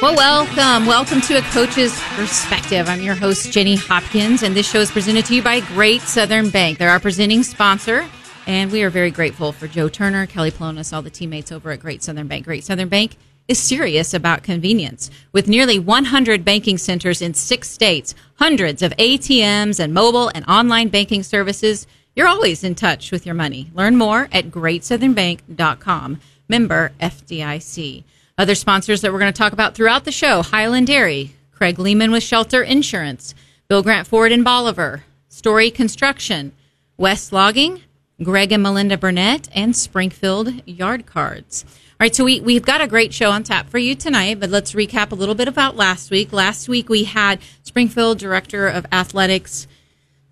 Well, welcome. Welcome to A Coach's Perspective. I'm your host, Jenny Hopkins, and this show is presented to you by Great Southern Bank. They're our presenting sponsor, and we are very grateful for Joe Turner, Kelly Polonis, all the teammates over at Great Southern Bank. Great Southern Bank is serious about convenience. With nearly 100 banking centers in six states, hundreds of ATMs, and mobile and online banking services, you're always in touch with your money. Learn more at greatsouthernbank.com. Member FDIC. Other sponsors that we're going to talk about throughout the show Hiland Dairy, Craig Lehman with Shelter Insurance, Bill Grant Ford and Bolivar, Story Construction, West Logging, Greg and Melinda Burnett, and Springfield Yard Cards. All right, so we, we've got a great show on tap for you tonight, but let's recap a little bit about last week. Last week we had Springfield Director of Athletics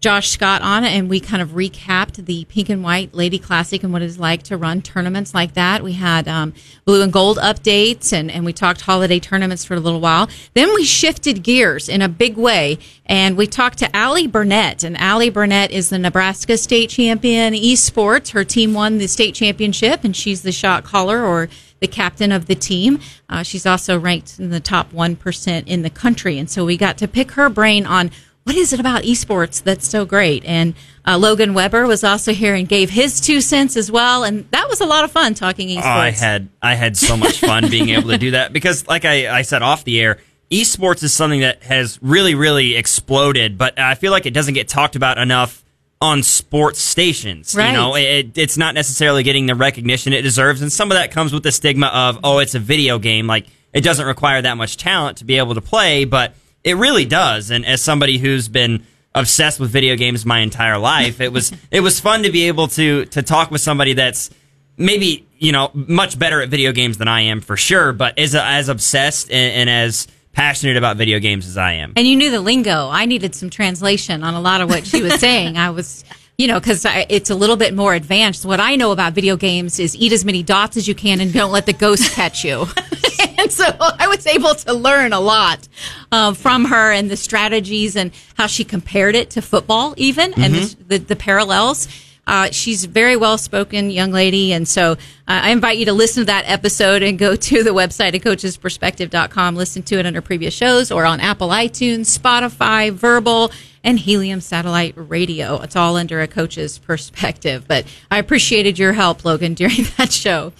Josh Scott on, and we kind of recapped the Pink and White Lady Classic and what it's like to run tournaments like that. We had um, blue and gold updates, and, and we talked holiday tournaments for a little while. Then we shifted gears in a big way, and we talked to Allie Burnett. And Allie Burnett is the Nebraska state champion esports. Her team won the state championship, and she's the shot caller or the captain of the team. Uh, she's also ranked in the top 1% in the country. And so we got to pick her brain on what is it about esports that's so great? And uh, Logan Weber was also here and gave his two cents as well, and that was a lot of fun talking esports. Oh, I had I had so much fun being able to do that because, like I, I said off the air, esports is something that has really really exploded, but I feel like it doesn't get talked about enough on sports stations. Right. You know, it, it's not necessarily getting the recognition it deserves, and some of that comes with the stigma of oh, it's a video game, like it doesn't require that much talent to be able to play, but it really does. And as somebody who's been obsessed with video games my entire life, it was it was fun to be able to to talk with somebody that's maybe you know much better at video games than I am for sure, but as as obsessed and, and as passionate about video games as I am. And you knew the lingo. I needed some translation on a lot of what she was saying. I was you know, because it's a little bit more advanced. What I know about video games is eat as many dots as you can and don't let the ghost catch you. and so I was able to learn a lot uh, from her and the strategies and how she compared it to football, even mm-hmm. and the, the, the parallels. Uh, she's a very well spoken young lady. And so uh, I invite you to listen to that episode and go to the website at coachesperspective.com. Listen to it under previous shows or on Apple iTunes, Spotify, Verbal, and Helium Satellite Radio. It's all under a coach's perspective. But I appreciated your help, Logan, during that show.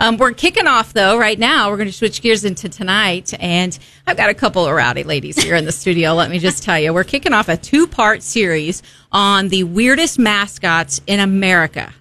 Um, we're kicking off though right now. We're going to switch gears into tonight, and I've got a couple of rowdy ladies here in the studio. Let me just tell you, we're kicking off a two-part series on the weirdest mascots in America.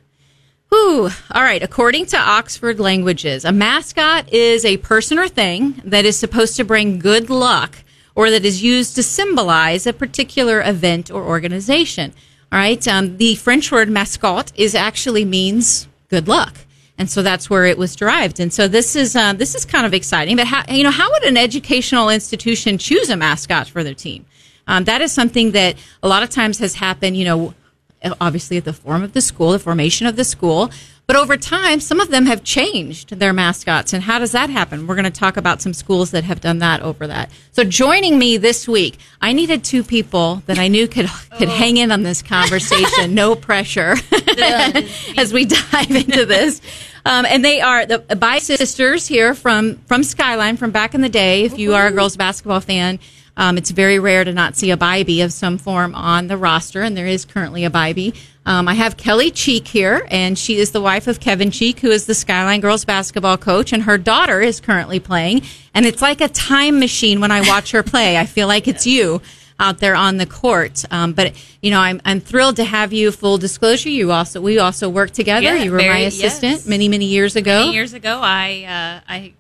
Whew. All right. According to Oxford Languages, a mascot is a person or thing that is supposed to bring good luck or that is used to symbolize a particular event or organization. All right. Um, the French word mascotte is actually means good luck and so that's where it was derived. And so this is uh, this is kind of exciting. But how, you know, how would an educational institution choose a mascot for their team? Um, that is something that a lot of times has happened. You know, obviously at the form of the school, the formation of the school. But over time, some of them have changed their mascots. And how does that happen? We're going to talk about some schools that have done that over that. So joining me this week, I needed two people that I knew could could oh. hang in on this conversation, no pressure, as we dive into this. Um, and they are the By sisters here from from Skyline from back in the day. If you are a girls basketball fan, um, it's very rare to not see a Bybee of some form on the roster, and there is currently a Bybee. Um, I have Kelli Cheek here, and she is the wife of Kevin Cheek, who is the Skyline girls basketball coach, and her daughter is currently playing. And it's like a time machine when I watch her play. I feel like it's you out there on the court. Um, but you know, I'm I'm thrilled to have you. Full disclosure, you also we also worked together. Yeah, you were very, my assistant yes. many many years ago. Many years ago, I uh, I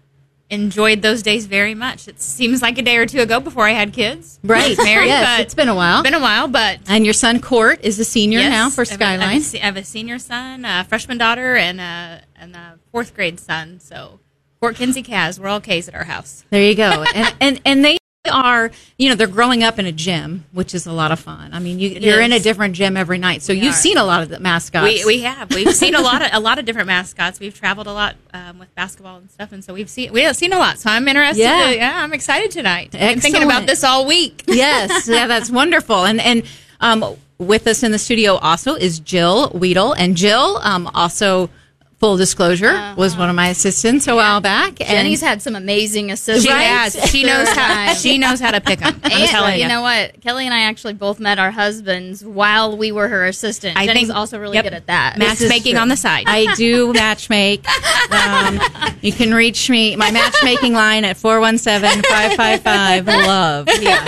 enjoyed those days very much. It seems like a day or two ago before I had kids. Right, married. yes, it's been a while. Been a while, but and your son Court is a senior yes, now for Skyline. I have, a, I have a senior son, a freshman daughter, and a, and a fourth grade son. So Court Kinsey Kaz, we're all K's at our house. There you go, and and and they are you know they're growing up in a gym which is a lot of fun i mean you, you're in a different gym every night so you've are. seen a lot of the mascots We, we have we've seen a lot of a lot of different mascots. We've traveled a lot um, with basketball and stuff, and so we've seen we have seen a lot. So I'm interested. Yeah. to- yeah, I'm excited tonight. I've been thinking about this all week. yes, yeah, that's wonderful. And and um, with us in the studio also is Jill Widel, and Jill um, also. Full disclosure, was one of my assistants a while back. And Jenny's had some amazing assistants. She has. She knows how. She knows how to pick them. I'm And telling you you. know what? Kelli and I actually both met our husbands while we were her assistant. I Jenny's think- also really yep. good at that. Matchmaking on the side. I do matchmake. Um, you can reach me, my matchmaking line at 417-555-LOVE. Yeah.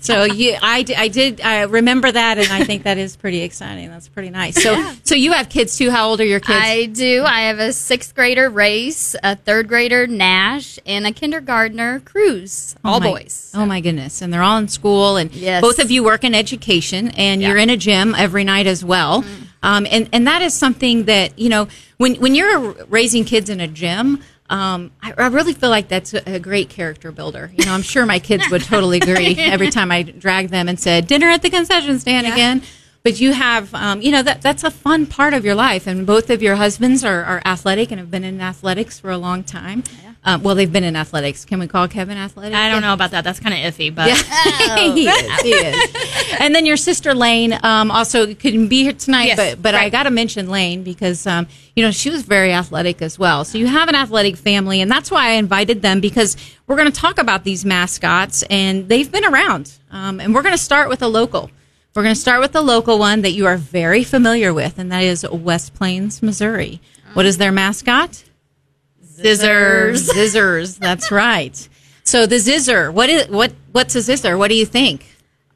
So you, I, I did, I remember that and I think that is pretty exciting. That's pretty nice. So, so you have kids too. How old are your kids? I do. I have a sixth grader, Race, a third grader, Nash, and a kindergartner, Cruz. Oh All my- boys. Oh my goodness. And they're all in school and Yes. both of you work in education and you're in a gym every night as well. Um, and, and that is something that, you know, when, when you're raising kids in a gym, um, I, I really feel like that's a, a great character builder. You know, I'm sure my kids would totally agree every time I drag them and said, dinner at the concession stand again. But you have, um, you know, that that's a fun part of your life. And both of your husbands are, are athletic and have been in athletics for a long time. Um, well, they've been in athletics. Can we call Kevin athletic? I don't know about that. That's kind of iffy, but yeah, he is. He is. And then your sister Lane um, also couldn't be here tonight, Yes, but but I got to mention Lane because um, you know she was very athletic as well. So you have an athletic family, and that's why I invited them because we're going to talk about these mascots, and they've been around. Um, and we're going to start with a local. We're going to start with the local one that you are very familiar with, and that is West Plains, Missouri. What is their mascot? scissors. Zizzers. That's right. So the zizzer. What is what? What's a zizzer? What do you think?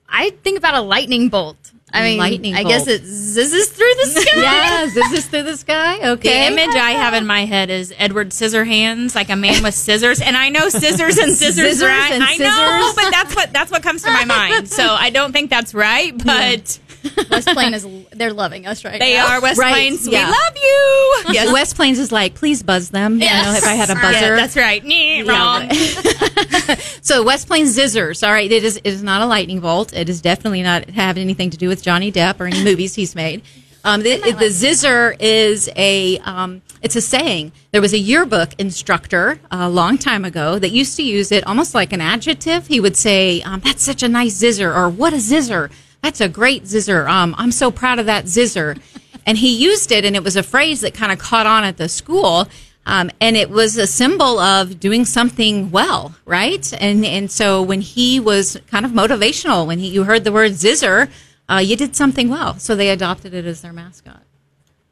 I think about a lightning bolt. I mean, Lightning I guess bolt. it zizzes through the sky. Yeah, zizzes through the sky. Okay. The image I have in my head is Edward Scissorhands, like a man with scissors, and I know scissors and scissors, Scissors right? and I know, scissors. but that's what that's what comes to my mind. So I don't think that's right, but West Plain is they're loving us right they now. are West Right, Plains. yeah. We love you. Yes. West Plains is like, please buzz them. You know, if I had a buzzer. Yeah, that's right. Nee, Yeah, wrong. So West Plains Zizzers. All right, it is it is not a lightning bolt. It is definitely not have anything to do with Johnny Depp or any movies he's made. Um, the, the Zizzer is a um, it's a saying. There was a yearbook instructor a long time ago that used to use it almost like an adjective. He would say, um, "That's such a nice zizzer," or "What a zizzer! That's a great zizzer." Um, I'm so proud of that zizzer. and he used it, and it was a phrase that kind of caught on at the school. Um, and it was a symbol of doing something well, right? And and so when he was kind of motivational, when he, you heard the word zizzer, uh, you did something well. So they adopted it as their mascot.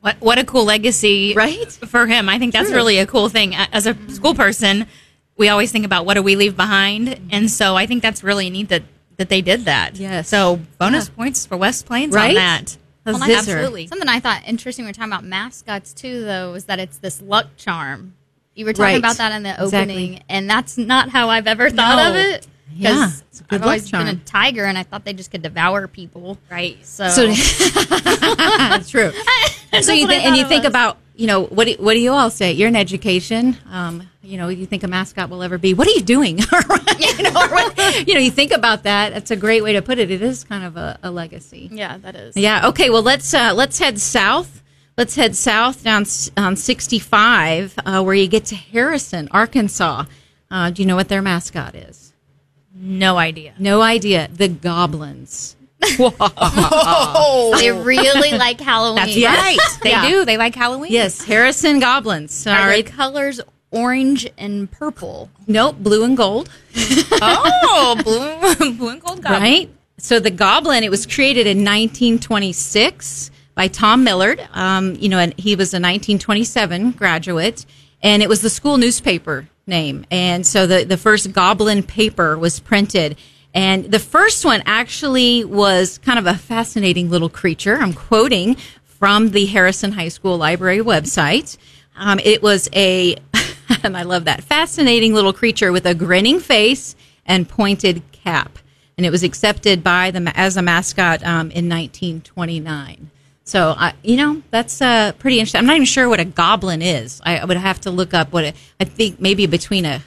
What what a cool legacy, Right? For him, I think that's True. really a cool thing. As a school person, we always think about what do we leave behind, and so I think that's really neat that that they did that. Yes. So bonus Yeah. points for West Plains Right? on that. Well. Absolutely. Something I thought interesting we are talking about mascots too, though, is that it's this luck charm. You were talking Right. about that in the Exactly. opening, and that's not how I've ever thought No. of it. Yeah, 'Cause it's I've always luck been a tiger, and I thought they just could devour people. Right. So, So that's true. so you th- and you think was. about you know what do, what do you all say? You're in education. Um, you know, you think a mascot will ever be. What are you doing? you know, you know, you think about that. That's a great way to put it. It is kind of a, a legacy. yeah, that is. Yeah. Okay. Well, let's uh, let's head south. Let's head south down on 65, uh, where you get to Harrison, Arkansas. Uh, do you know what their mascot is? No idea. No idea. The Goblins. Whoa. They really like Halloween. That's Yes. right. They Yeah. do. They like Halloween. Yes, Harrison Goblins. All Are right. colors orange and purple? Nope, blue and gold. Oh, blue, blue and gold goblin. Right. So the Goblin, it was created in 1926 by Tom Millard. Um, you know, and he was a 1927 graduate, and it was the school newspaper name. And so the the first Goblin paper was printed. And the first one actually was kind of a fascinating little creature. I'm quoting from the Harrison High School Library website. Um, it was a, and I love that, fascinating little creature with a grinning face and pointed cap. And it was accepted by the as a mascot um, in 1929. So, I you know, that's uh, pretty interesting. I'm not even sure what a goblin is. I, I would have to look up what it, I think maybe between a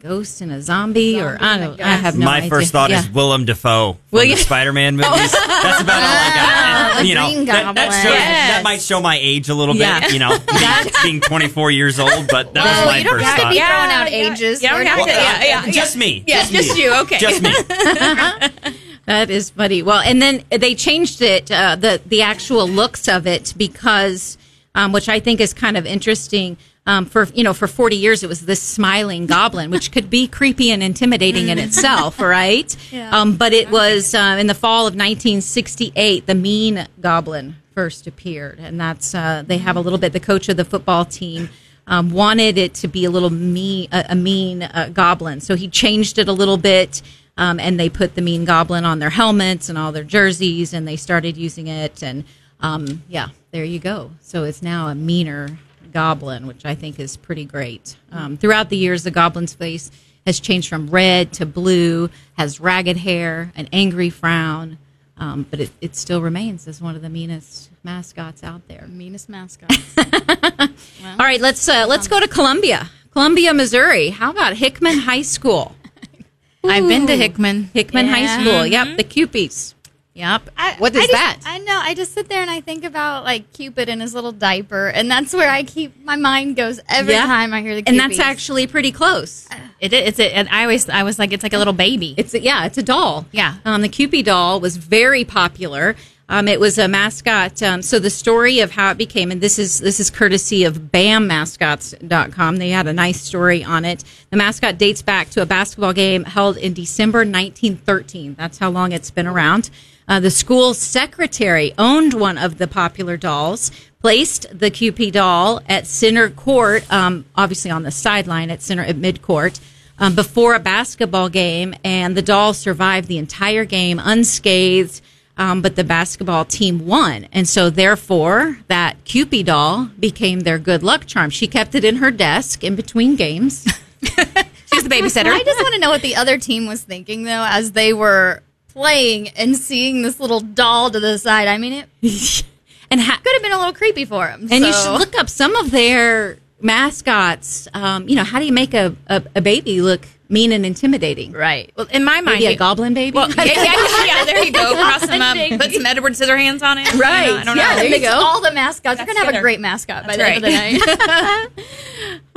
ghost and a zombie, or I don't. I have no My idea. first thought Yeah. is Willem Dafoe from William- the Spider-Man movies. That's about all I got. And, you know, that, that, shows, Yes. that might show my age a little bit. Yeah. You know, being, being 24 24 years old, but that Well, was my you don't first have to be throwing out ages. yeah, We're we not- have to- yeah, yeah, yeah. Just me. Yeah, just, just me. you, okay. Just me. That is funny. Well, and then they changed it, uh, the the actual looks of it, because um, which I think is kind of interesting. Um, for you know, for forty years it was this smiling goblin, which could be creepy and intimidating in itself, right? Yeah. Um, but it was uh, in the fall of 1968 the mean goblin first appeared, and that's uh, they have a little bit. The coach of the football team. Um, wanted it to be a little mean, a, a mean uh, goblin, so he changed it a little bit. Um, and they put the mean goblin on their helmets and all their jerseys, and they started using it. And um, yeah, there you go. So it's now a meaner goblin, which I think is pretty great. Um, throughout the years, the goblin's face has changed from red to blue, has ragged hair, an angry frown, um, but it, it still remains as one of the meanest mascots out there. Meanest mascots. All right, let's uh, let's go to Columbia, Columbia, Missouri. How about Hickman High School? I've been to Hickman. Hickman High School. Yep, the Kewpies. Yep. I, What I just- that? I know. I just sit there and I think about like Cupid in his little diaper, and that's where I keep my mind goes every Yeah. time I hear the. and that's actually pretty close. It is. It's a, and I always I was like it's like a little baby. It's a, yeah, it's a doll. Yeah. um, the Cupid doll was very popular. Um, it was a mascot. Um, so the story of how it became, and this is this is courtesy of BamMascots.com. They had a nice story on it. The mascot dates back to a basketball game held in December 1913. That's how long it's been around. Uh, the school secretary owned one of the popular dolls, placed the Cupid doll at center court, um, obviously on the sideline at center at midcourt, um, before a basketball game, and the doll survived the entire game unscathed. Um, but the basketball team won, and so therefore that Cupid doll became their good luck charm. She kept it in her desk in between games. She's the babysitter. I just want to know what the other team was thinking though, as they were playing and seeing this little doll to the side. I mean, it and ha- could have been a little creepy for him. And you should look up some of their mascots. Um, you know, how do you make a, a, a baby look mean and intimidating? right. well, in my mind, Maybe a you- goblin baby? Well, yeah, yeah, yeah, yeah, there you go. Cross them up. Put some Edward Scissorhands on it. Right. You know, I don't Yeah, know. there you go. All the mascots. You're gonna have a great mascot by That's the end of the night.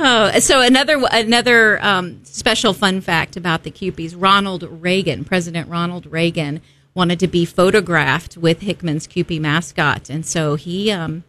Oh, so another another um, special fun fact about the Kewpies: Ronald Reagan, President Ronald Reagan, wanted to be photographed with Hickman's Cupid mascot, and so he um,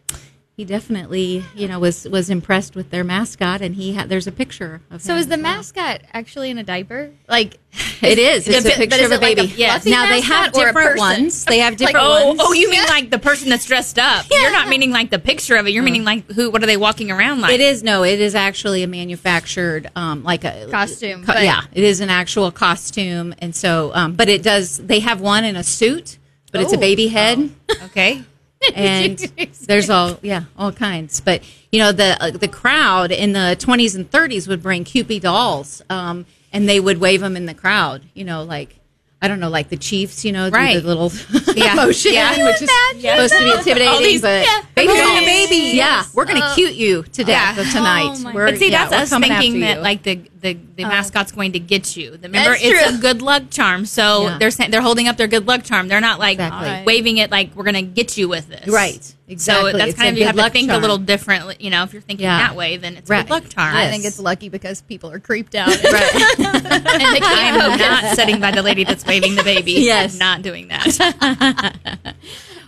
he definitely you know was was impressed with their mascot, and he had there's a picture of. so is the well. mascot actually in a diaper? Like It is. It's Is a it- picture of a it like a baby. fluffy Now they have a different ones. They have Like, different Oh, ones. oh, you mean like the person that's dressed up? yeah. You're not meaning like the picture of it. You're meaning like who? What are they walking around like? It is no. It is actually a manufactured, um, like a Costume, co- but- yeah, it is an actual costume, and so, um, but it does. They have one in a suit, but it's a Oh. baby head, Okay. and there's all yeah, all kinds. But you know, the uh, the crowd in the 20s and 30s would bring Cupid dolls, um, and they would wave them in the crowd. You know, like. I don't know, like the Chiefs, you know, Right. the little Yeah. motion, Yeah. which is supposed to be intimidating, these- but yeah. baby We're dolls. gonna baby. Yeah, we're gonna Uh, cute you today, yeah. tonight. Oh We're- But see, yeah, that's us thinking that you. like the the, the Oh. mascot's going to get you. Remember, That's it's true. a good luck charm. So Yeah. they're saying they're holding up their good luck charm. They're not like Exactly. uh, waving it like we're going to get you with this. Right. Exactly. So that's It's kind of you have to think charm. a little differently. You know, if you're thinking Yeah. that way, then it's a Right. good luck charm. I think it's lucky because people are creeped out. Right. and they I can't am not sitting by the lady that's waving the baby. Yes. I'm not doing that.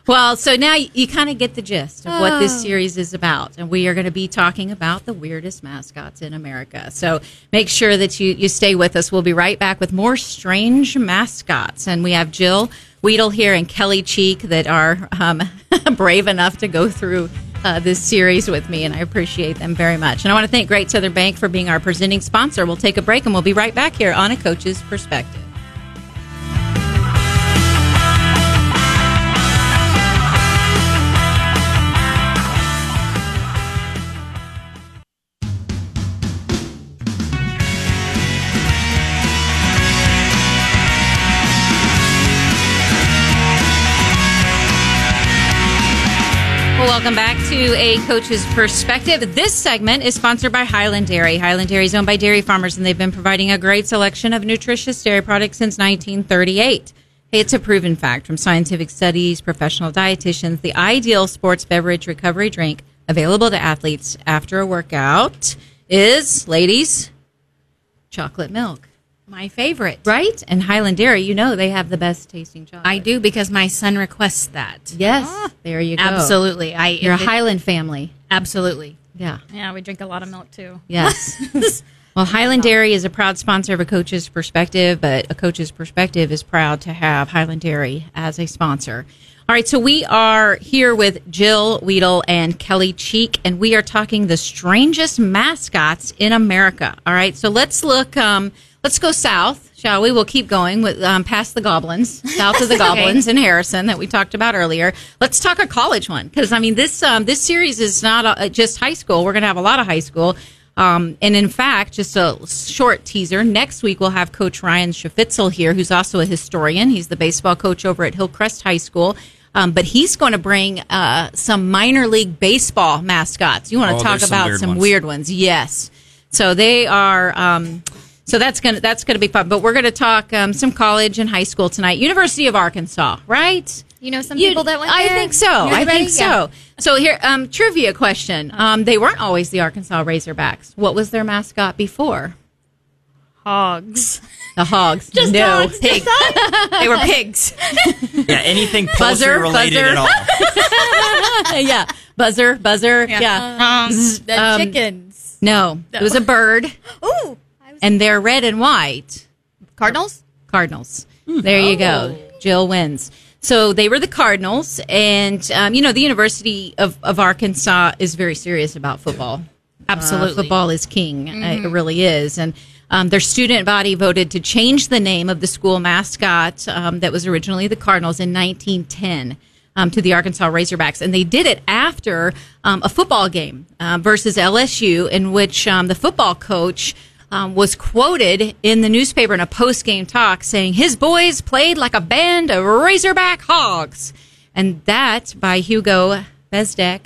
well, so now you, you kind of get the gist of what this Oh. series is about, and we are going to be talking about the weirdest mascots in America. So make sure that you you stay with us. We'll be right back with more strange mascots, and we have Jill Widel here and Kelli Cheek that are um, brave enough to go through. Uh, this series with me, and I appreciate them very much. And I want to thank Great Southern Bank for being our presenting sponsor. We'll take a break and we'll be right back here on A Coach's Perspective. Welcome back to A Coach's Perspective. This segment is sponsored by Hiland Dairy. Hiland Dairy is owned by dairy farmers, and they've been providing a great selection of nutritious dairy products since 1938. Hey, it's a proven fact from scientific studies, professional dietitians, the ideal sports beverage recovery drink available to athletes after a workout is, ladies, chocolate milk. My favorite. Right? And Hiland Dairy, you know they have the best tasting chocolate. I do because my son requests that. Yes. there you go. Absolutely. I You're a if it- Hiland family. Absolutely. Yeah. Yeah, we drink a lot of milk too. Yes. well, Hiland Dairy is a proud sponsor of a coach's perspective, but a coach's perspective is proud to have Hiland Dairy as a sponsor. All right, so we are here with Jill Widel and Kelli Cheek, and we are talking the strangest mascots in America. All right, so let's look. Um, let's go south, shall we? We'll keep going with um, past the goblins, south of the goblins in Harrison that we talked about earlier. Let's talk a college one because I mean this um, this series is not uh just high school. We're going to have a lot of high school. Um, and in fact, just a short teaser. Next week we'll have Coach Ryan Schaffitzel here, who's also a historian. He's the baseball coach over at Hillcrest High School. Um, but he's going to bring uh, some minor league baseball mascots. You want to Oh, talk there's some about weird some ones. weird ones? Yes. So they are. Um, so that's gonna that's gonna be fun. But we're gonna talk um, some college and high school tonight. University of Arkansas, right? You know some You- people that went There. I think so. You I ready? think so. So here, um, trivia question. Um, they weren't always the Arkansas Razorbacks. What was their mascot before? Hogs. The Hogs. Just no. dogs. Pig. they were pigs. Yeah, anything Buzzer, poultry related buzzer. at all. yeah. Buzzer. Buzzer. Yeah. Wrong. The Um, chickens. No, it was a bird, Ooh, I was- and they're red and white. Cardinals. Cardinals. There you go. Jill wins. So they were the Cardinals, and um, you know the University of, of Arkansas is very serious about football. Absolutely. Uh, football is king. Uh, It really is. And um, their student body voted to change the name of the school mascot um, that was originally the Cardinals in 1910 um, to the Arkansas Razorbacks. And they did it after um, a football game uh, versus LSU, in which um, the football coach. Um, was quoted in the newspaper in a post game talk saying his boys played like a band of Razorback hogs. And that by Hugo Bezdek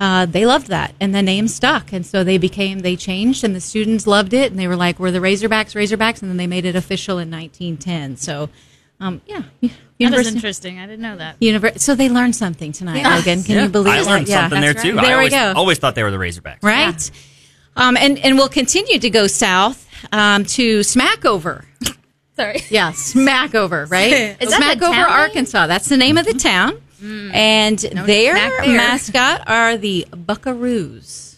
uh, they loved that and the name stuck and so they became they changed and the students loved it and they were like we're the razorbacks razorbacks and then they made it official in 1910 so um, yeah That is University, interesting. I didn't know that. Univer- so they learned something tonight logan can Yeah, you believe I learned that? Yeah, something there that's too. right. there I always, we go always thought they were the Razorbacks. right um, and and we'll continue to go south um, to smackover Sorry. yeah, Smackover, right? Is Smackover, name? Arkansas. That's the name of the town. And their mascot are the Buckaroos.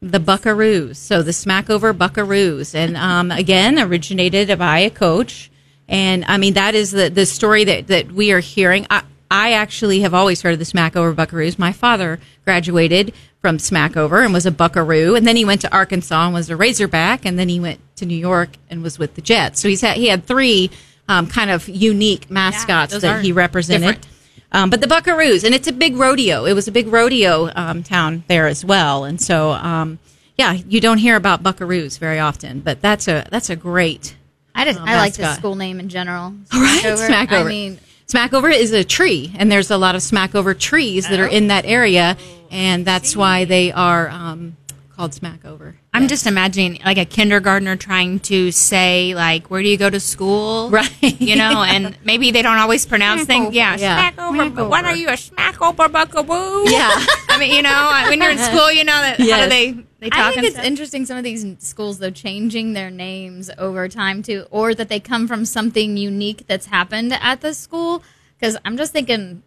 The Buckaroos. So the Smackover Buckaroos. And um, again, originated by a coach. And I mean, that is the, the story that, that we are hearing. I, I actually have always heard of the Smackover Buckaroos. My father graduated from Smackover and was a Buckaroo. And then he went to Arkansas and was a Razorback. And then he went to New York and was with the Jets. So he's had, he had three um, kind of unique mascots those that he represented. Um, but the Buckaroos, and it's a big rodeo. It was a big rodeo um, town there as well, and so um, yeah, you don't hear about Buckaroos very often, but that's a that's a great I just Oh, I like the school name in general. right Smackover. Smackover. I mean, Smackover is a tree, and there's a lot of Smackover trees that are in that area, and that's why they are um, called Smackover. I'm just imagining like a kindergartner trying to say like, "Where do you go to school?" Right. You know, and maybe they don't always pronounce things. Yeah, Yeah. smack over. But what are you a smack over buckaboo? Yeah. I mean, you know, when you're in school, you know that how Yes. do they they talk I think and it's stuff? interesting some of these schools though changing their names over time too, or that they come from something unique that's happened at the school. Because I'm just thinking,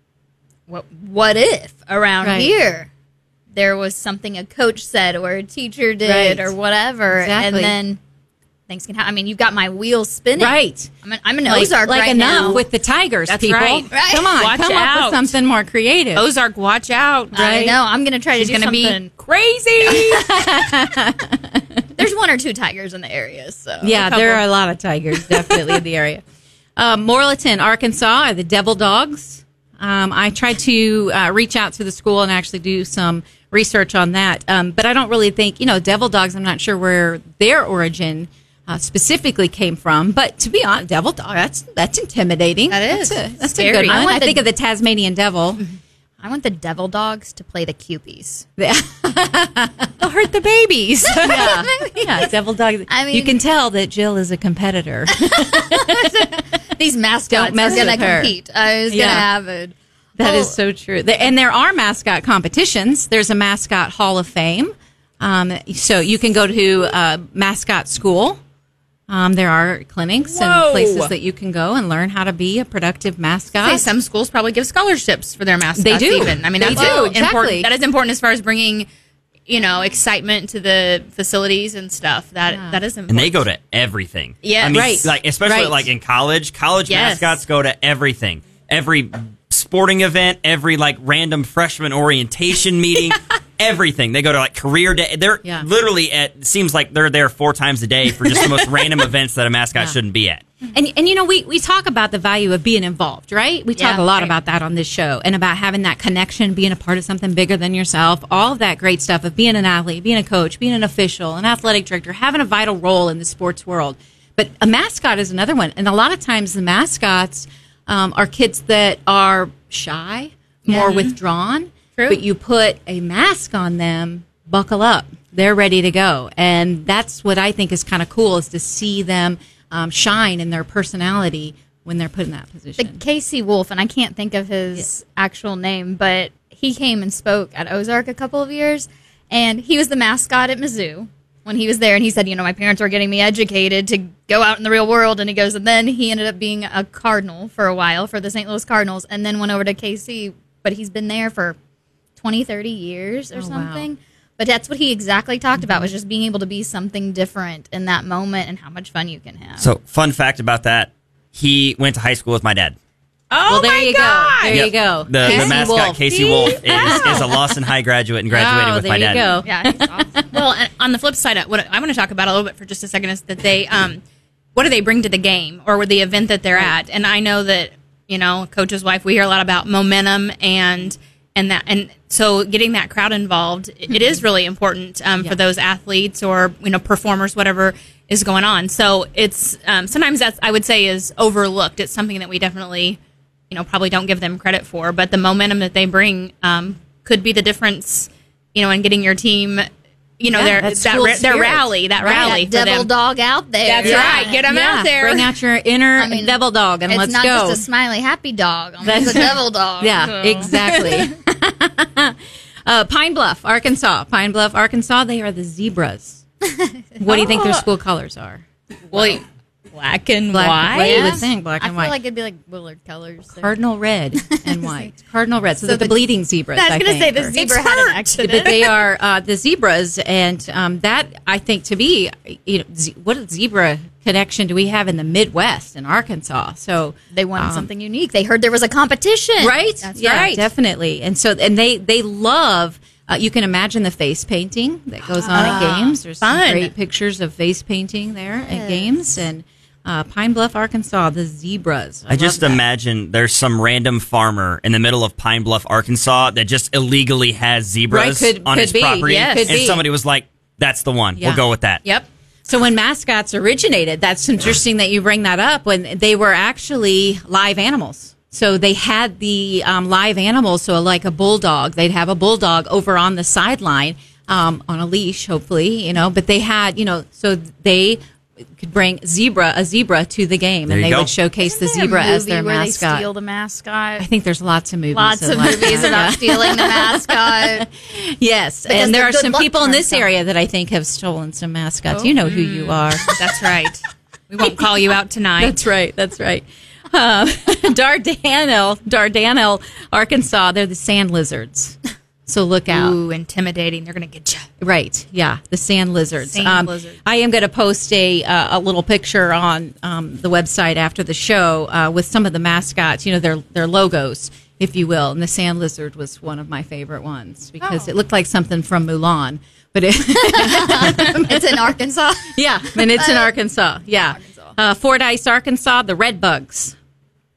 what what if around Right. here there was something a coach said or a teacher did Right. or whatever, Exactly. and then things can happen. I mean, you've got my wheels spinning. Right. I'm an, I'm an Like, Ozark like right enough now. with the tigers, That's people. right. Right. Come on, Watch come up with something more creative. Ozark, watch out! I know. I'm going to try She's to do gonna something. be crazy. There's one or two tigers in the area, so Yeah, there are a lot of tigers definitely in the area. Um, Morrilton, Arkansas, are the Devil Dogs. Um, I tried to uh, reach out to the school and actually do some research on that, um, but I don't really think you know Devil Dogs. I'm not sure where their origin uh, specifically came from. But to be honest, Devil Dog that's that's intimidating. That is. that's a, that's a good I one. I, want the- think of the Tasmanian Devil. I want the devil dogs to play the kewpies. They'll hurt the babies. yeah, yeah, devil dog. I mean- you can tell that Jill is a competitor. These mascot mascots Don't mess are gonna compete. I was Yeah. gonna have it. That is Well, so true. And there are mascot competitions. There's a mascot hall of fame. Um, so you can go to uh, mascot school. Um, there are clinics Whoa. and places that you can go and learn how to be a productive mascot. Say some schools probably give scholarships for their mascots. They do. Even I mean, They that's do, important. exactly. That is important as far as bringing, you know, excitement to the facilities and stuff. That Yeah. that is important. and they go to everything. Yeah. I mean, Right. like especially Right. like in college, college Yes. mascots go to everything. Every sporting event, every like random freshman orientation meeting, everything. They go to like career day. They're Yeah. literally at it seems like they're there four times a day for just the most random events that a mascot shouldn't be at. And and you know we we talk about the value of being involved, right? We talk Yeah, a lot right. about that on this show and about having that connection, being a part of something bigger than yourself, all of that great stuff of being an athlete, being a coach, being an official, an athletic director, having a vital role in the sports world. But a mascot is another one, and a lot of times the mascots um, are kids that are shy, more withdrawn. True. But you put a mask on them, buckle up, they're ready to go, and that's what I think is kind of cool is to see them um, shine in their personality when they're put in that the position. KC Wolf, and I can't think of his actual name, but he came and spoke at Ozark a couple of years, and he was the mascot at Mizzou when he was there, and he said, you know, my parents were getting me educated to go out in the real world, and he goes, and then he ended up being a Cardinal for a while for the St. Louis Cardinals, and then went over to KC, but he's been there for 20, 30 years or Oh, wow. something. But that's what he exactly talked about was just being able to be something different in that moment and how much fun you can have. So, fun fact about that: he went to high school with my dad. Oh well, there my you God. go. There Yep. you go. The, the mascot Wolf. KC Wolf is, is a Lawson High graduate and graduated Oh, with there my you dad. go. Yeah, awesome. well, and on the flip side, what I want to talk about a little bit for just a second is that they, um, what do they bring to the game or with the event that they're at? And I know that you know, coach's wife, we hear a lot about momentum and and that and so getting that crowd involved, it is really important um, Yeah. for those athletes or you know performers, whatever is going on. So it's um, sometimes that's I would say is overlooked. It's something that we definitely you know probably don't give them credit for, but the momentum that they bring um, could be the difference. You know, in getting your team. You know, Yeah, their that ra- their rally, that Right. rally that for devil them. dog out there. That's right. Get 'em out there. Bring out your inner I mean, devil dog and it's let's not go. just a smiley happy dog. That's- it's a devil dog. Yeah, exactly. uh, Pine Bluff, Arkansas. Pine Bluff, Arkansas. They are the zebras. What do you think their school colors are? Well, black and Black, white. what you Yeah. would think, black I and feel like it'd be like Willard colors. there. Cardinal red and white. Cardinal red. So, they're the, the- bleeding zebras. I was gonna say the or- zebra It's had an accident. but they are uh, the zebras, and um, that I think to be, you know, ze- what a zebra connection do we have in the Midwest in Arkansas? So They wanted um, something unique. They heard there was a competition. right? That's yeah, right. definitely. And so, and they they love. Uh, you can imagine the face painting that goes on at games. There's some great pictures of face painting there at games and. Uh, Pine Bluff, Arkansas, the zebras. I just that. imagine there's some random farmer in the middle of Pine Bluff, Arkansas, that just illegally has zebras Right, could- on could his be, property, yes. Could and be. somebody was like, "That's the one. Yeah. We'll go with that." Yep. So when mascots originated, that's interesting that you bring that up. When they were actually live animals, so they had the um, live animals. So like a bulldog, they'd have a bulldog over on the sideline um, on a leash, hopefully, you know. But they had, you know, so they could bring zebra a zebra to the game, There and they go. would showcase the Isn't there a zebra as movie their where mascot. They steal the mascot. I think there's lots of movies. Lots of like movies that, about stealing the mascot. Yes, Because and there are some people in this area that I think have stolen some mascots. You know who you are. That's right. We won't call you out tonight. That's right. That's right. Uh, Dardanelle, Dardanelle, Arkansas. They're the sand lizards. So look out. Ooh, intimidating. They're gonna get you. Right. Yeah. The sand lizards. Um, Sand lizards. I am going to post a, uh, a little picture on um, the website after the show uh, with some of the mascots, you know, their, their logos, if you will. And the sand lizard was one of my favorite ones because Oh. it looked like something from Mulan. But it, it's in Arkansas. yeah, and it's in Arkansas. Yeah. Uh, Fordyce, Arkansas, the red bugs.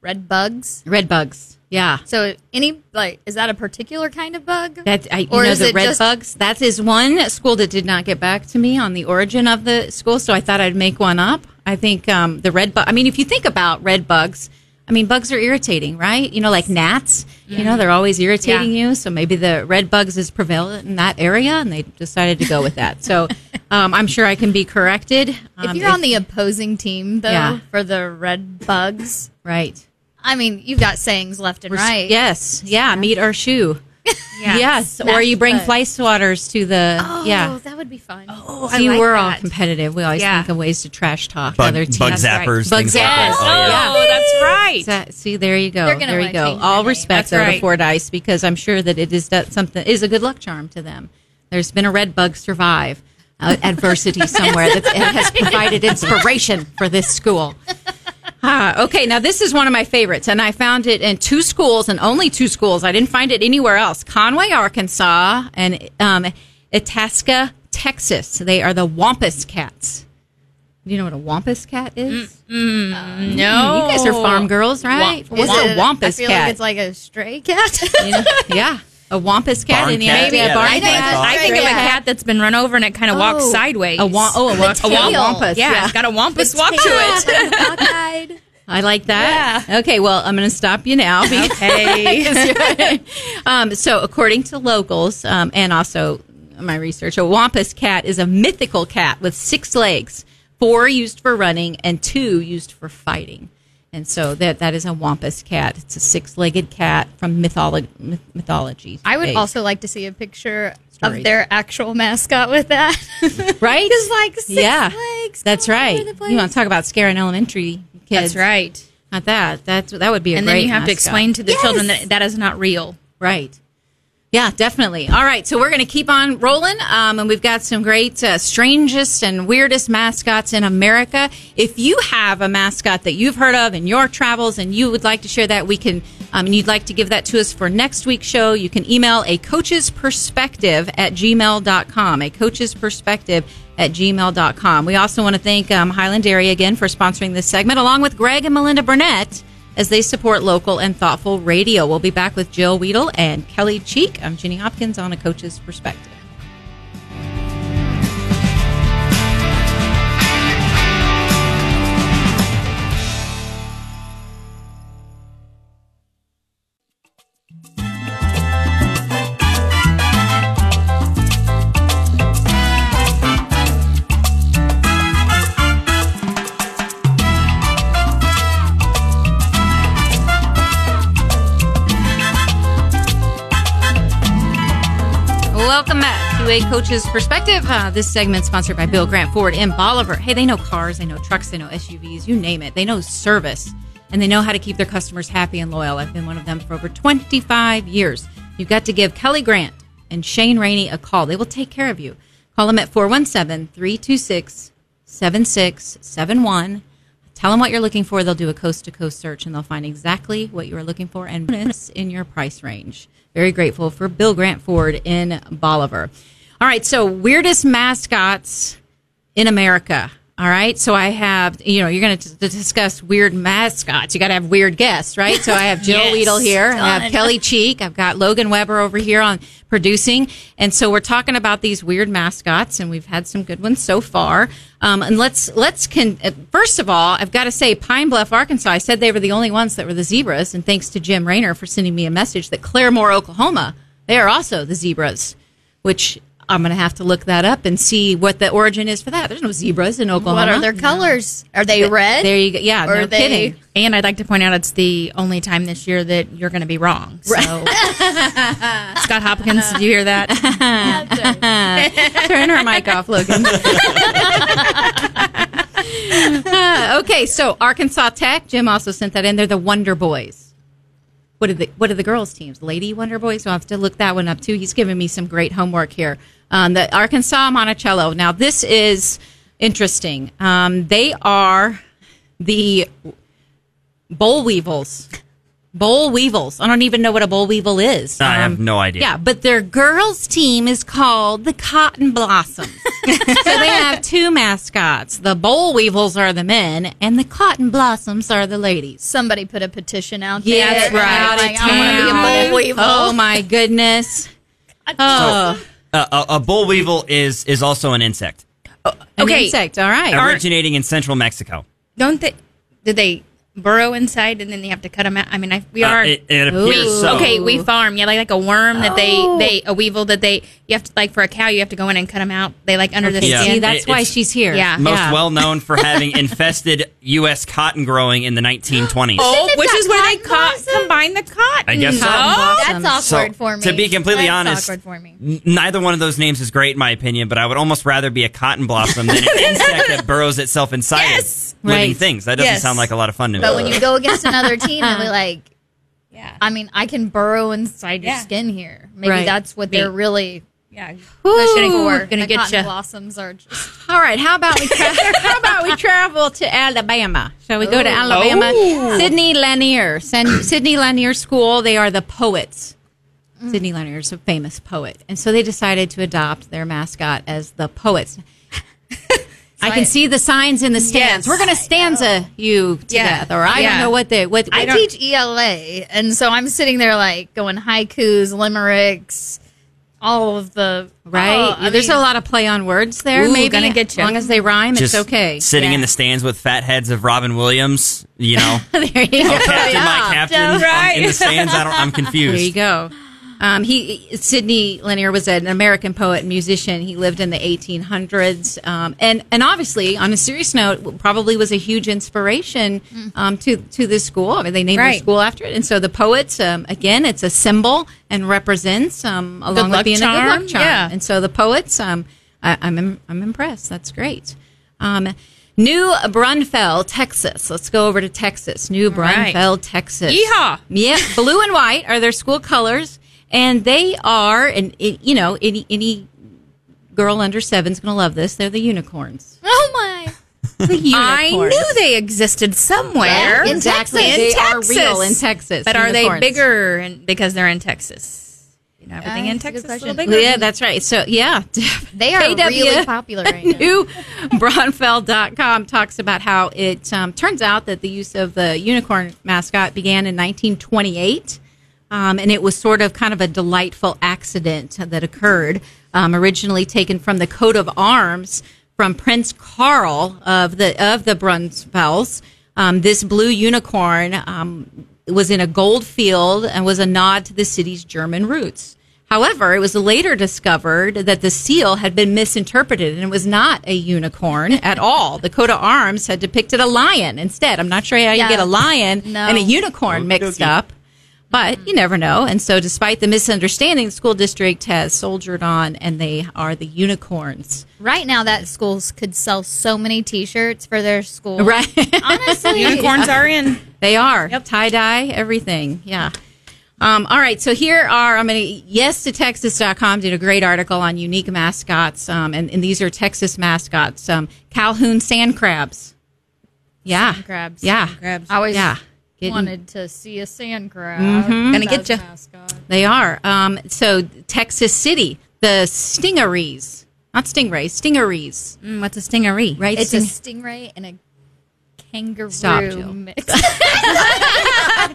Red bugs. Red bugs. Yeah. So any like is that a particular kind of bug? That I, you Or know is the it red just- bugs. That is one school that did not get back to me on the origin of the school, so I thought I'd make one up. I think um, the red bug. I mean, if you think about red bugs, I mean, bugs are irritating, right? You know, like gnats. You know, they're always irritating Yeah. you. So maybe the red bugs is prevalent in that area, and they decided to go with that. So um, I'm sure I can be corrected. If Um, you're on the opposing team, though, Yeah. for the red bugs, right, I mean, you've got sayings left and right. yes, yeah, Meet or shoe. Yeah. Yes, or you bring butt. fly swatters to the Oh, yeah. that would be fun. Oh, I See, like we're all competitive. We always Yeah. think of ways to trash talk Bug, other teams. bug That's right. zappers, Bug like that. zappers. Oh, Oh, yeah. that's right. That- see, there you go. They're There you go. All their name. respect That's though to right. Fordyce because I'm sure that it is that something is a good luck charm to them. There's been a red bug survive uh, adversity somewhere that has provided inspiration for this school. Ah, okay, now this is one of my favorites, and I found it in two schools and only two schools. I didn't find it anywhere else. Conway, Arkansas, and um, Itasca, Texas. They are the Wampus Cats. Do you know what a Wampus Cat is? No, You guys are farm girls, right? What's a Wampus I feel Cat? like it's like a stray cat. Yeah, a Wampus Cat. Barn and cat, maybe yeah, a barn I think, cat. I think of a cat that's been run over and it kind of walks Oh. sideways. A wa- oh, a, wa- The a wampus. yeah, Yeah, it's got a wampus walk to it. I like that. Okay, well, I'm going to stop you now. okay. um, so, according to locals um, and also my research, a wampus cat is a mythical cat with six legs, four used for running and two used for fighting. And so that that is a wampus cat. It's a six-legged cat from mytholo- myth- mythology. I would based. also like to see a picture Stories. of their actual mascot with that. right. It's like six yeah, legs. that's right. You want to talk about scaring elementary kids? That's right. Not that. That's that would be a And then you have to explain to the Yes. children that that is not real. Right. Yeah, definitely. All right, so we're going to keep on rolling, um, and we've got some great, uh, strangest and weirdest mascots in America. If you have a mascot that you've heard of in your travels and you would like to share that, we can, um, and you'd like to give that to us for next week's show, you can email a coach's perspective at gmail.com, a coach's perspective at gmail.com. We also want to thank um, Hiland Dairy again for sponsoring this segment, along with Greg and Melinda Burnett as they support local and thoughtful radio. We'll be back with Jill Widel and Kelli Cheek. I'm Jenny Hopkins on a coach's perspective. Coach's Perspective. Uh, this segment sponsored by Bill Grant Ford in Bolivar. Hey, they know cars, they know trucks, they know SUVs, you name it. They know service, and they know how to keep their customers happy and loyal. I've been one of them for over 25 years. You've got to give Kelly Grant and Shane Rainey a call. They will take care of you. Call them at 417 326 7671. Tell them what you're looking for. They'll do a coast to coast search and they'll find exactly what you are looking for and bonus in your price range. Very grateful for Bill Grant Ford in Bolivar. All right, so weirdest mascots in America. All right, so I have, you know, you're going to discuss weird mascots. You got to have weird guests, right? So I have Jill Yes, Widel here. I have. Kelli Cheek. I've got Logan Weber over here on producing. And so we're talking about these weird mascots, and we've had some good ones so far. Um, and let's let's con- uh, first of all, I've got to say, Pine Bluff, Arkansas. I said they were the only ones that were the zebras, and thanks to Jim Rayner for sending me a message that Claremore, Oklahoma, they are also the zebras, which. I'm going to have to look that up and see what the origin is for that. There's no zebras in Oklahoma. What are their colors? Are they red? There you go. Yeah, Or no they- kidding. And I'd like to point out it's the only time this year that you're going to be wrong. So, Scott Hopkins, did you hear that? Turn her mic off, Logan. Uh, okay, so Arkansas Tech. Jim also sent that in. They're the Wonder Boys. What are the What are the girls' teams? Lady Wonder Boys. So I have to look that one up too. He's giving me some great homework here. Um, the Arkansas Monticello. Now this is interesting. Um, they are the boll weevils. Boll weevils. I don't even know what a boll weevil is. I have Um, no idea. Yeah, but their girls' team is called the Cotton Blossoms. so they have two mascots. The boll weevils are the men, and the Cotton Blossoms are the ladies. Somebody put a petition out there. Yeah, there. that's right. Like, I want to be a boll weevil. Oh my goodness. Oh, Uh, a, a boll weevil is is also an insect an Okay. insect. All right. originating in central Mexico. Don't they? Did they burrow inside and then they have to cut them out. I mean, I, we Uh, are. it, it appears so. Okay, we farm. Yeah, like like a worm that they Oh. they a weevil that they you have to like for a cow you have to go in and cut them out. They like under the Yeah. skin. See, that's It- why she's here. Yeah. Most Yeah. well known for having infested U.S. cotton growing in the 1920s. oh, which is where they cotton caught blossom? combine the cotton. I guess so. Cotton blossoms. That's So, awkward for me. to be completely That's honest, awkward for me. n- neither one of those names is great in my opinion, but I would almost rather be a cotton blossom than an insect that burrows itself inside Yes. Of living Right. things. That doesn't Yes. sound like a lot of fun to me. But when you go against another team, and we like, Yeah. I mean, I can burrow inside your skin here. Maybe Right. that's what they're really Yeah. pushing Ooh. for. Gonna the get cotton ya. blossoms are just. All right, how about we tra- how about we travel to Alabama? Shall we go to Alabama? Oh. Sidney Lanier, Sen- Sidney Lanier School. They are the poets. Mm. Sidney Lanier is a famous poet, and so they decided to adopt their mascot as the poets. I can I- see the signs in the stands. Yes. We're going to stanza you Yeah. together. I don't Yeah. know what they what. I they don't- teach ELA, and so I'm sitting there like going haikus, limericks, all of the right. Oh, I There's mean, a lot of play on words there. Ooh, maybe gonna get you. as long as they rhyme, Just it's okay. sitting in the stands with fat heads of Robin Williams, you know, there you go. Captain, my Yeah. captain, Right. in the stands. I don't, I'm confused. There you go. Um, he Sidney Lanier was an American poet and musician. He lived in the 1800s, um, and and obviously, on a serious note, probably was a huge inspiration um, to to this school. I mean, they named Right. school after it, and so the poets, um, again, it's a symbol and represents um, along with being a good charm, luck charm. yeah. And so the poets, um, I, I'm im- I'm impressed. That's great. Um, New Braunfels, Texas. Let's go over to Texas. New right. Braunfels, Texas. Yeehaw. Yeah, blue and white are their school colors, and they are, and it, you know, any any girl under seven is going to love this. They're the unicorns. Oh my! The unicorns. I knew they existed somewhere. Yeah, in exactly. Texas. They In are real in Texas. But are they bigger and because they're in Texas? You know, everything Uh, in that's a good Texas is a little bigger. Yeah, that's right. So yeah, They are KW really popular right now. New Braunfels.com talks about how it um, turns out that the use of the unicorn mascot began in 1928. Um, and it was sort of kind of a delightful accident that occurred, um, originally taken from the coat of arms from Prince Carl of the of the Brunsfelds. Um, this blue unicorn um, was in a gold field and was a nod to the city's German roots. However, it was later discovered that the seal had been misinterpreted and it was not a unicorn at all. The coat of arms had depicted a lion instead. I'm not sure how you Yeah. get a lion No. and a unicorn mixed up, but you never know. And so, despite the misunderstanding, the school district has soldiered on and they are the unicorns. Right now, that schools could sell so many T-shirts for their school. Right. Honestly, Unicorns are in. They are Yep. tie dye, everything. Yeah. Um, all right. So here are, I'm going to, yes to Texas.com did a great article on unique mascots. Um, and, and these are Texas mascots. Um, Calhoun sand crabs. Yeah. Sand crabs. Yeah. Crabs. Always Yeah. Getting- wanted to see a sand crab. Mm-hmm. Gonna get as ya. a mascot. They are. Um, so Texas City, the stingarees, not stingrays, stingarees. Mm, what's a stingaree? Right? It's a stingray and a kangaroo Stop, Jill. mix.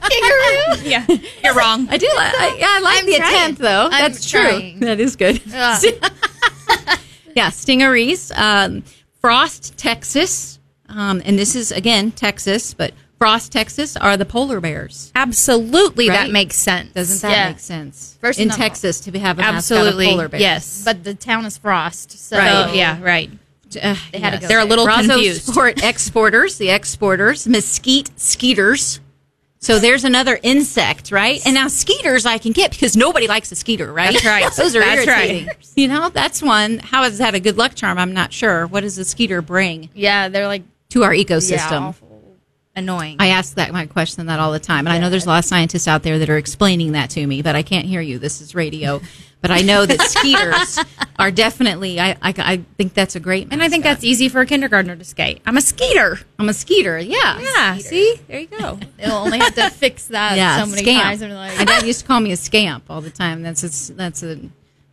kangaroo. Yeah, you're wrong. I do. li- I, yeah, I like I'm the trying. attempt, though. I'm That's true. trying. That is good. Yeah. yeah, stingarees. Um, Frost, Texas, um, and this is again Texas, but Frost, Texas are the polar bears. Absolutely, Right? that makes sense. Doesn't that Yeah. make sense? First in of all- Texas to have a Absolutely, polar bears. yes. But the town is Frost, so Right. So, yeah, right. Uh, They had to go They're a there. little Brazos confused. Sport exporters, the exporters, mesquite skeeters. So there's another insect, right? And now skeeters I can get because nobody likes a skeeter, right? That's right. Those are That's right. irritating. You know, that's one. How is that a good luck charm? I'm not sure. What does a skeeter bring yeah, they're like to our yeah, ecosystem? Annoying. I ask that my question that all the time, and I know there's a lot of scientists out there that are explaining that to me, but I can't hear you. This is radio, but I know that skeeters are definitely. I, I, I think that's a great, and I think that's easy for a kindergartner to skate. I'm a skeeter. I'm a skeeter. Yeah, Yeah. See, there you go. They'll only have to fix that yeah, so many scamp. times. Like, My dad used to call me a scamp all the time. That's a, that's a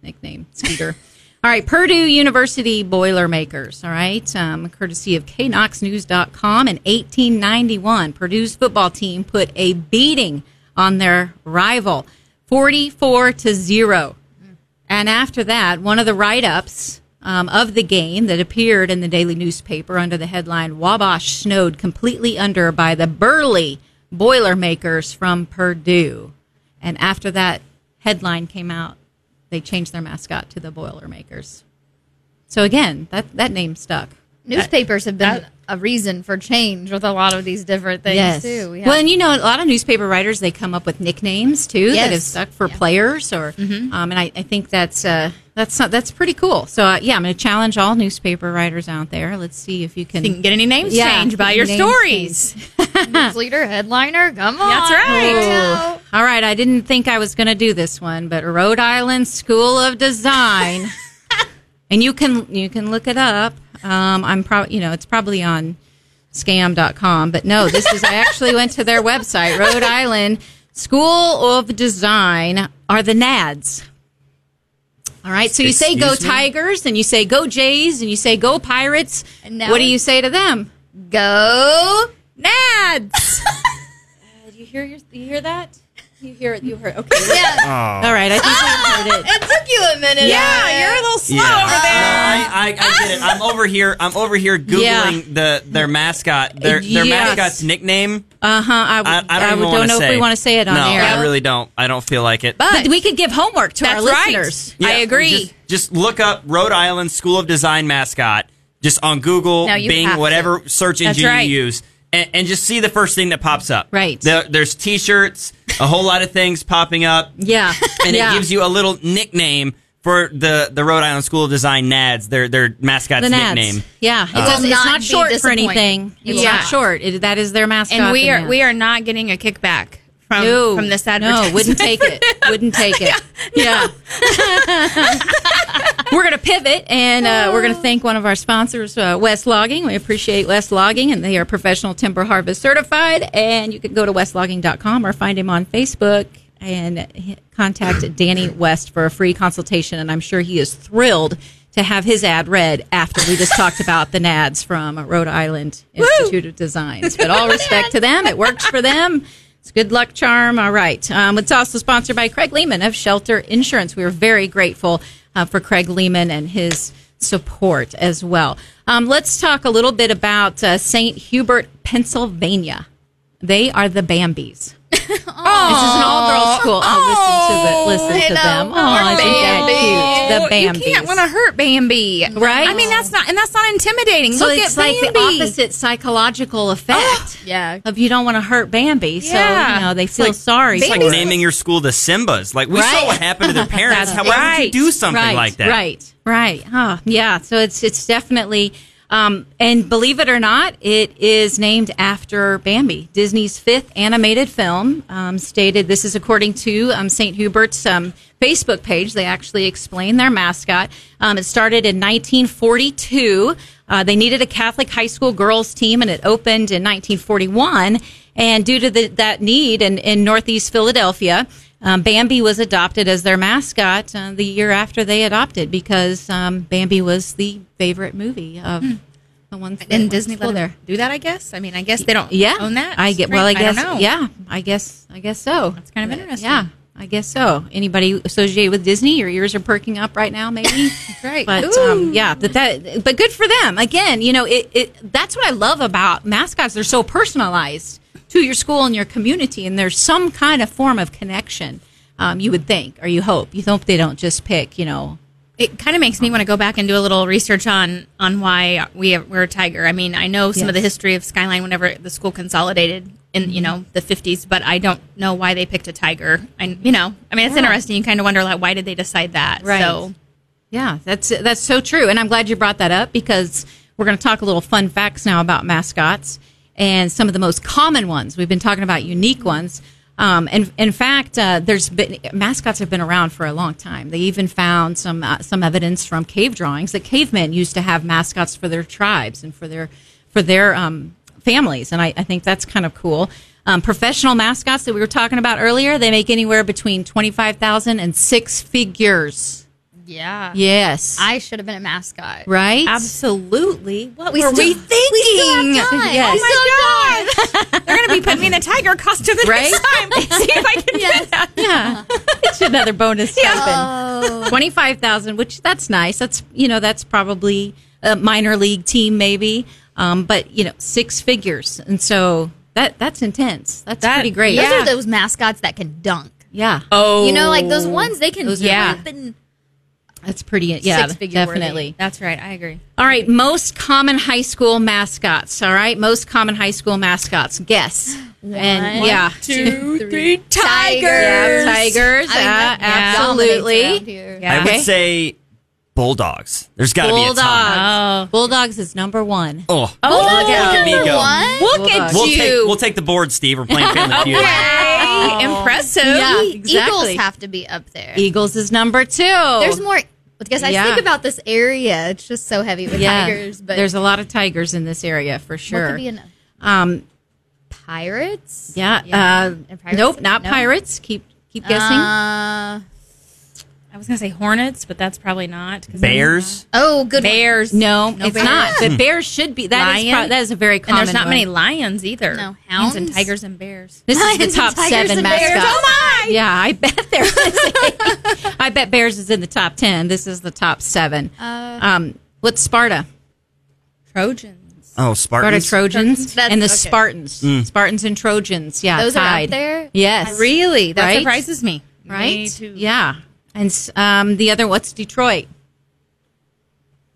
nickname, Skeeter. All right, Purdue University Boilermakers. All right, um, courtesy of knoxnews.com. In 1891, Purdue's football team put a beating on their rival, 44 to zero. And after that, one of the write-ups um, of the game that appeared in the daily newspaper under the headline Wabash snowed completely under by the burly Boilermakers from Purdue. And after that headline came out, they changed their mascot to the Boilermakers. So again, that, that name stuck. Newspapers have been that- a reason for change with a lot of these different things too. We have- Well, and you know, a lot of newspaper writers they come up with nicknames too that have stuck for players, or Mm-hmm. um, and I, I think that's uh, that's not, that's pretty cool. So uh, yeah, I'm going to challenge all newspaper writers out there. Let's see if you can. You can get any names Yeah, changed by your stories. leader, headliner, come on. That's right. Ooh. All right, I didn't think I was going to do this one, but Rhode Island School of Design, and you can you can look it up. Um, I'm probably you know it's probably on scam.com, but no, this is I actually went to their website. Rhode Island School of Design are the NADS. All right, so you say go me? Tigers, and you say go Jays, and you say go Pirates. And now what do you say to them? Go. Nads. Do you hear your, you hear that? You hear it? You heard? Okay. Yeah. All right. I think we heard it. it took you a minute. Yeah, you're a little slow Yeah. over there. No, I, I, I get it. I'm over here. I'm over here googling Yeah. the their mascot. Their their Yes. mascot's nickname. Uh huh. I, I, I don't, even don't know say. if we want to say it on no, air. I really don't. I don't feel like it. but we could give homework to our That's right. listeners. I agree. Just, just look up Rhode Island School of Design mascot. Just on Google, No, Bing, have to. whatever search engine right. you use, and, and just see the first thing that pops up. Right. There- there's T-shirts, a whole lot of things popping up. Yeah. and yeah. it gives you a little nickname for the the Rhode Island School of Design NADS, their their mascot's the Nads. nickname. Yeah. It will does, it's not not short for anything. It's Yeah. not short. It, that is their mascot. and we are we are not getting a kickback from no, from this advertisement. No, wouldn't take it. Wouldn't take it. Yeah. we're going to pivot and uh, we're going to thank one of our sponsors, uh, West Logging. We appreciate West Logging, and they are professional timber harvest certified. And you can go to westlogging.com or find him on Facebook and contact Danny West for a free consultation. And I'm sure he is thrilled to have his ad read after we just talked about the NADS from Rhode Island Institute of Designs. But all respect to them, it works for them. It's good luck charm. All right. Um, it's also sponsored by Craig Lehman of Shelter Insurance. We are very grateful uh, for Craig Lehman and his support as well. Um, let's talk a little bit about uh, St. Hubert, Pennsylvania. They are the Bambies. This is an all-girls school. Oh, listen to the, listen to them. Oh, isn't that Bambi. cute? The You Bambies. can't want to hurt Bambi, Right? I mean, that's not and that's not intimidating. So Look it's at like Bambi. the opposite psychological effect Yeah. of you don't want to hurt Bambi. So, Yeah. you know, they feel like sorry. It's like naming your school the Simbas. Like we Right. saw what happened to their parents. That's How why would you do something right, like that? Right, right. Oh, yeah. So it's it's definitely, um, and believe it or not, it is named after Bambi, Disney's fifth animated film. Um, stated this is according to um, St. Hubert's um, Facebook page. They actually explain their mascot. Um, it started in 1942. Uh, they needed a Catholic high school girls team, and it opened in 1941. And due to the, that need in, in Northeast Philadelphia, um, Bambi was adopted as their mascot uh, the year after they adopted because um, Bambi was the favorite movie of the ones that and Disney let there. do that. I guess. I mean, I guess they don't Yeah, own that. I get. Well, I guess. don't know. yeah, I guess. I guess so. That's kind of interesting. Yeah, I guess so. Anybody associated with Disney? Your ears are perking up right now, maybe. That's right. But um, yeah, but that but good for them. Again, you know, it, it that's what I love about mascots. They're so personalized to your school and your community, and there's some kind of form of connection. Um, you would think, or you hope. You hope they don't just pick, you know. it kind of makes me want to go back and do a little research on on why we have, we're a tiger. I mean, I know some of the history of Skyline whenever the school consolidated in you know the 50s, but I don't know why they picked a tiger. And you know, I mean, it's Yeah. interesting. You kind of wonder like why did they decide that? Right. So Yeah, that's that's so true, and I'm glad you brought that up because we're going to talk a little fun facts now about mascots and some of the most common ones. We've been talking about unique ones, um, and in fact, uh, there's been mascots have been around for a long time. They even found some uh, some evidence from cave drawings that cavemen used to have mascots for their tribes and for their for their um, families, and I, I think that's kind of cool. Um, professional mascots that we were talking about earlier, they make anywhere between twenty five thousand and six figures. Yeah. Yes. I should have been a mascot. right? absolutely, what We were still- we we still thinking? have time. Yes. Oh my god, they're going to be putting me in a tiger costume the Right? next time. See if I can get that. Yeah, it's another bonus stipend. Oh. Twenty-five thousand, which that's nice. That's you know that's probably a minor league team maybe, um, but you know six figures, and so that that's intense. That's That- pretty great. Those Yeah. are those mascots that can dunk. yeah, Oh, You know, like those ones they can Those Yeah. jump and that's pretty. Yeah, Six-figure worthy. definitely. That's right. I agree. All right, most common high school mascots. All right, most common high school mascots. Guess. and One, yeah, Two, three, Tigers. yeah, tigers. I mean, uh, that absolutely. Yeah. I would say bulldogs. There's got to be a ton. Bulldogs. Oh. Bulldogs is number one. Oh, Oh, look at me go. Look Bulldogs. at We'll you. take we'll take the board, Steve. We're playing Family Feud. Okay. Impressive. Yeah, E- exactly. Eagles have to be up there. Eagles is number two. There's more because I Yeah. think about this area. It's just so heavy with yeah, tigers, but there's a lot of tigers in this area for what sure. could be enough? um, Pirates? yeah. Yeah. Uh, pirates? nope, not No. pirates. Keep keep guessing. Uh, I was going to say hornets, but that's probably not. Bears. oh, good one. Bears. no, it's bears. not. But bears should be. That is Lion? pro- that is a very And common. there's not one. many lions either. No, Lions and tigers and bears. This is the top seven mascots. Oh, my! Yeah, I bet there is. I bet Bears is in the top ten. This is the top seven. Uh, um, what's Sparta? Trojans. Oh, Sparta Spartans. Trojans and the okay. Spartans. Spartans and Trojans. Yeah, Those are tied. up there? Yes, Really? That Right? surprises me. Me right? too. Yeah, and um, the other what's Detroit?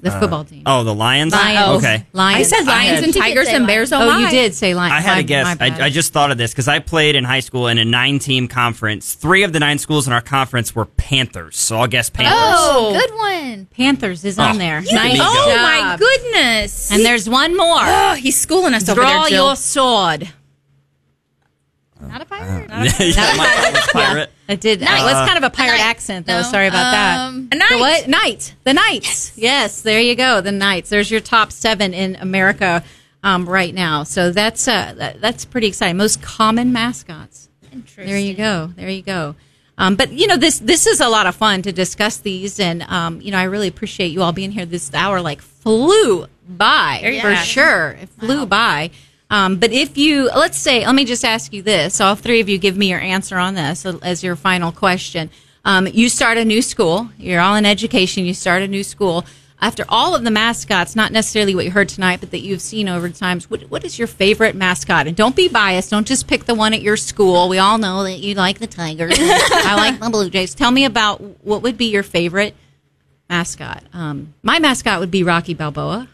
The football team. Oh, the Lions. Lions. Okay. Lions. I said lions had- and tigers and bears. Oh, Oh, you did say Lions. I had My- to guess. I. I just thought of this because I played in high school in a nine-team conference. Three of the nine schools in our conference were Panthers, so I'll guess Panthers. Oh, Oh. good one. Panthers is on Oh, there. Nice. Oh, job. my goodness. And there's one more. oh, he's schooling us over there, Jill. your sword. Not a pirate. yeah, my was pirate. I did. Knight. It was kind of a pirate Knight. accent, though. No, Sorry about um, A that. knight. The what? Knight. The Knights. Yes. there you go. The Knights. There's your top seven in America um, right now. So that's uh, that, that's pretty exciting. Most common mascots. Interesting. There you go. There you go. Um, but you know this this is a lot of fun to discuss these, and um, you know I really appreciate you all being here. This hour like flew by Very for fast. sure. It flew by. Um, but if you let's say, let me just ask you this: all three of you give me your answer on this as your final question. Um, you start a new school. You're all in education. You start a new school. After all of the mascots, not necessarily what you heard tonight, but that you've seen over times, what, what is your favorite mascot? And don't be biased. Don't just pick the one at your school. We all know that you like the Tigers. I like the Blue Jays. Tell me about what would be your favorite mascot. Um, my mascot would be Rocky Balboa.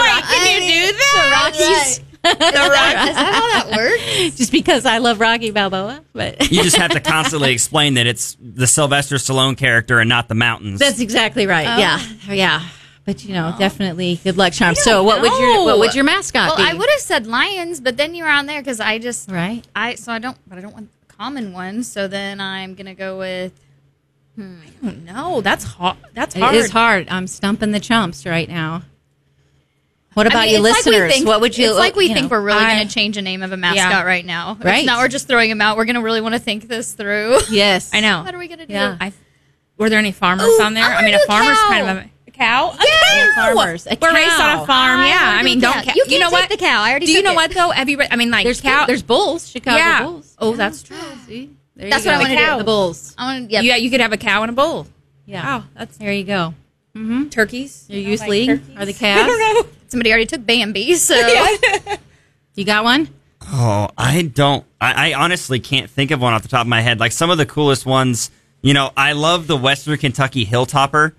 Can you do that? The Rockies. Is that how that works? just because I love Rocky Balboa, but You just have to constantly explain that it's the Sylvester Stallone character and not the mountains. that's exactly right. Oh. Yeah, yeah. But you know, definitely good luck, charm. So, what would your know. what would your mascot Well, be? I would have said lions, but then you were on there because I just Right. I so I don't, but I don't want the common ones. So then I'm gonna go with hmm, No, that's hard. That's It hard. is hard. I'm stumping the chumps right now. What about I mean, you, it's like listeners? think- what would you? It's like we you think know, we're really going to change the name of a mascot Yeah. right now. Right. It's not we're just throwing them out. We're going to really want to think this through. Yes, I know. What are we going to do? Yeah. I, were there any farmers Ooh, on there? I I, mean, wanna a farmer's cow. kind of a, a cow. Yeah, farmers. A We're raised on a farm. I yeah, I mean, don't. cow. ca- You you know take what? the cow. I already Do you know it. what though? Have you? Re- I mean, like There's cow. there's bulls. Chicago Yeah. Bulls. Oh, that's true. See, That's what I go. wanna do. The bulls. I want to. Yeah, you could have a cow and a bull. Yeah. Wow, that's There you go. Mm-hmm. turkeys. Your You know, youth like league turkeys. are the I don't know. Somebody already took Bambi, so You got one? Oh, I don't. I, I honestly can't think of one off the top of my head. Like some of the coolest ones, you know, I love the Western Kentucky Hilltopper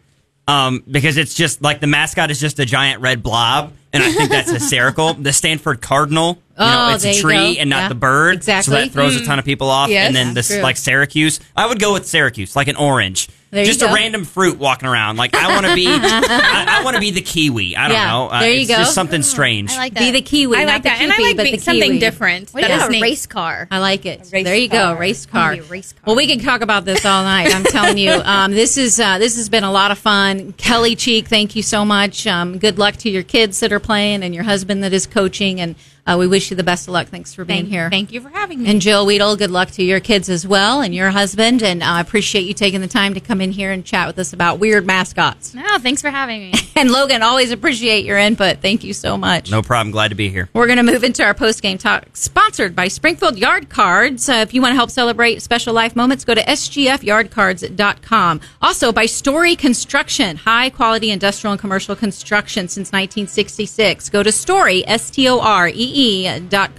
um, because it's just like the mascot is just a giant red blob, and I think that's hysterical. The Stanford Cardinal, you know, Oh, it's a tree and not Yeah, the bird, exactly. So that throws a ton of people off. Yes, and then that's this true. like Syracuse, I would go with Syracuse, like an orange. There just a go. random fruit walking around. Like I want to be, I, I want to be the kiwi. I don't Yeah, know. Uh, there you it's go. Just something strange. I like that. Be the kiwi, I not like the that, and I like but being something kiwi. different. What do that you have? is A race car. I like it. there you go, race car. a race car. Well, we can talk about this all night. I'm telling you, um, this is uh, this has been a lot of fun. Kelli Cheek, thank you so much. Um, good luck to your kids that are playing and your husband that is coaching, and uh, we wish you the best of luck. Thanks for being Thank, here. thank you for having me. And Jill Widel, good luck to your kids as well and your husband. And I appreciate you taking the time to come in. in here and chat with us about weird mascots. No, thanks for having me. And Logan, always appreciate your input. Thank you so much. No problem. Glad to be here. We're going to move into our post game talk, sponsored by Springfield Yard Cards. Uh, if you want to help celebrate special life moments, go to sgfyardcards.com. Also by Story Construction, high quality industrial and commercial construction since 1966. Go to story, S T O R E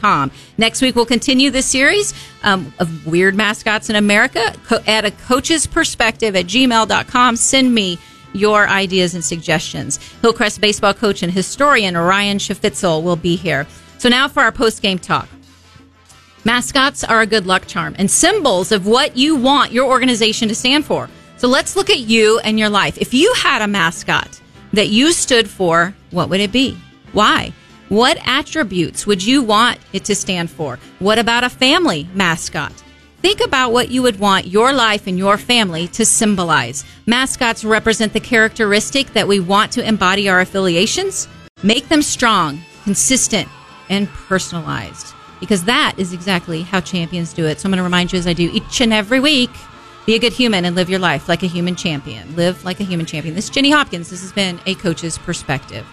Com. Next week, we'll continue this series um, of weird mascots in America co- at a coach's perspective at gmail.com. Send me your ideas and suggestions. Hillcrest baseball coach and historian Ryan Schaffitzel will be here. So now for our post game talk. Mascots are a good luck charm and symbols of what you want your organization to stand for. So let's look at you and your life. If you had a mascot that you stood for, what would it be? Why? What attributes would you want it to stand for? What about a family mascot? Think about what you would want your life and your family to symbolize. Mascots represent the characteristic that we want to embody our affiliations. Make them strong, consistent, and personalized. Because that is exactly how champions do it. So I'm going to remind you, as I do each and every week, be a good human and live your life like a human champion. Live like a human champion. This is Jenny Hopkins. This has been a coach's perspective.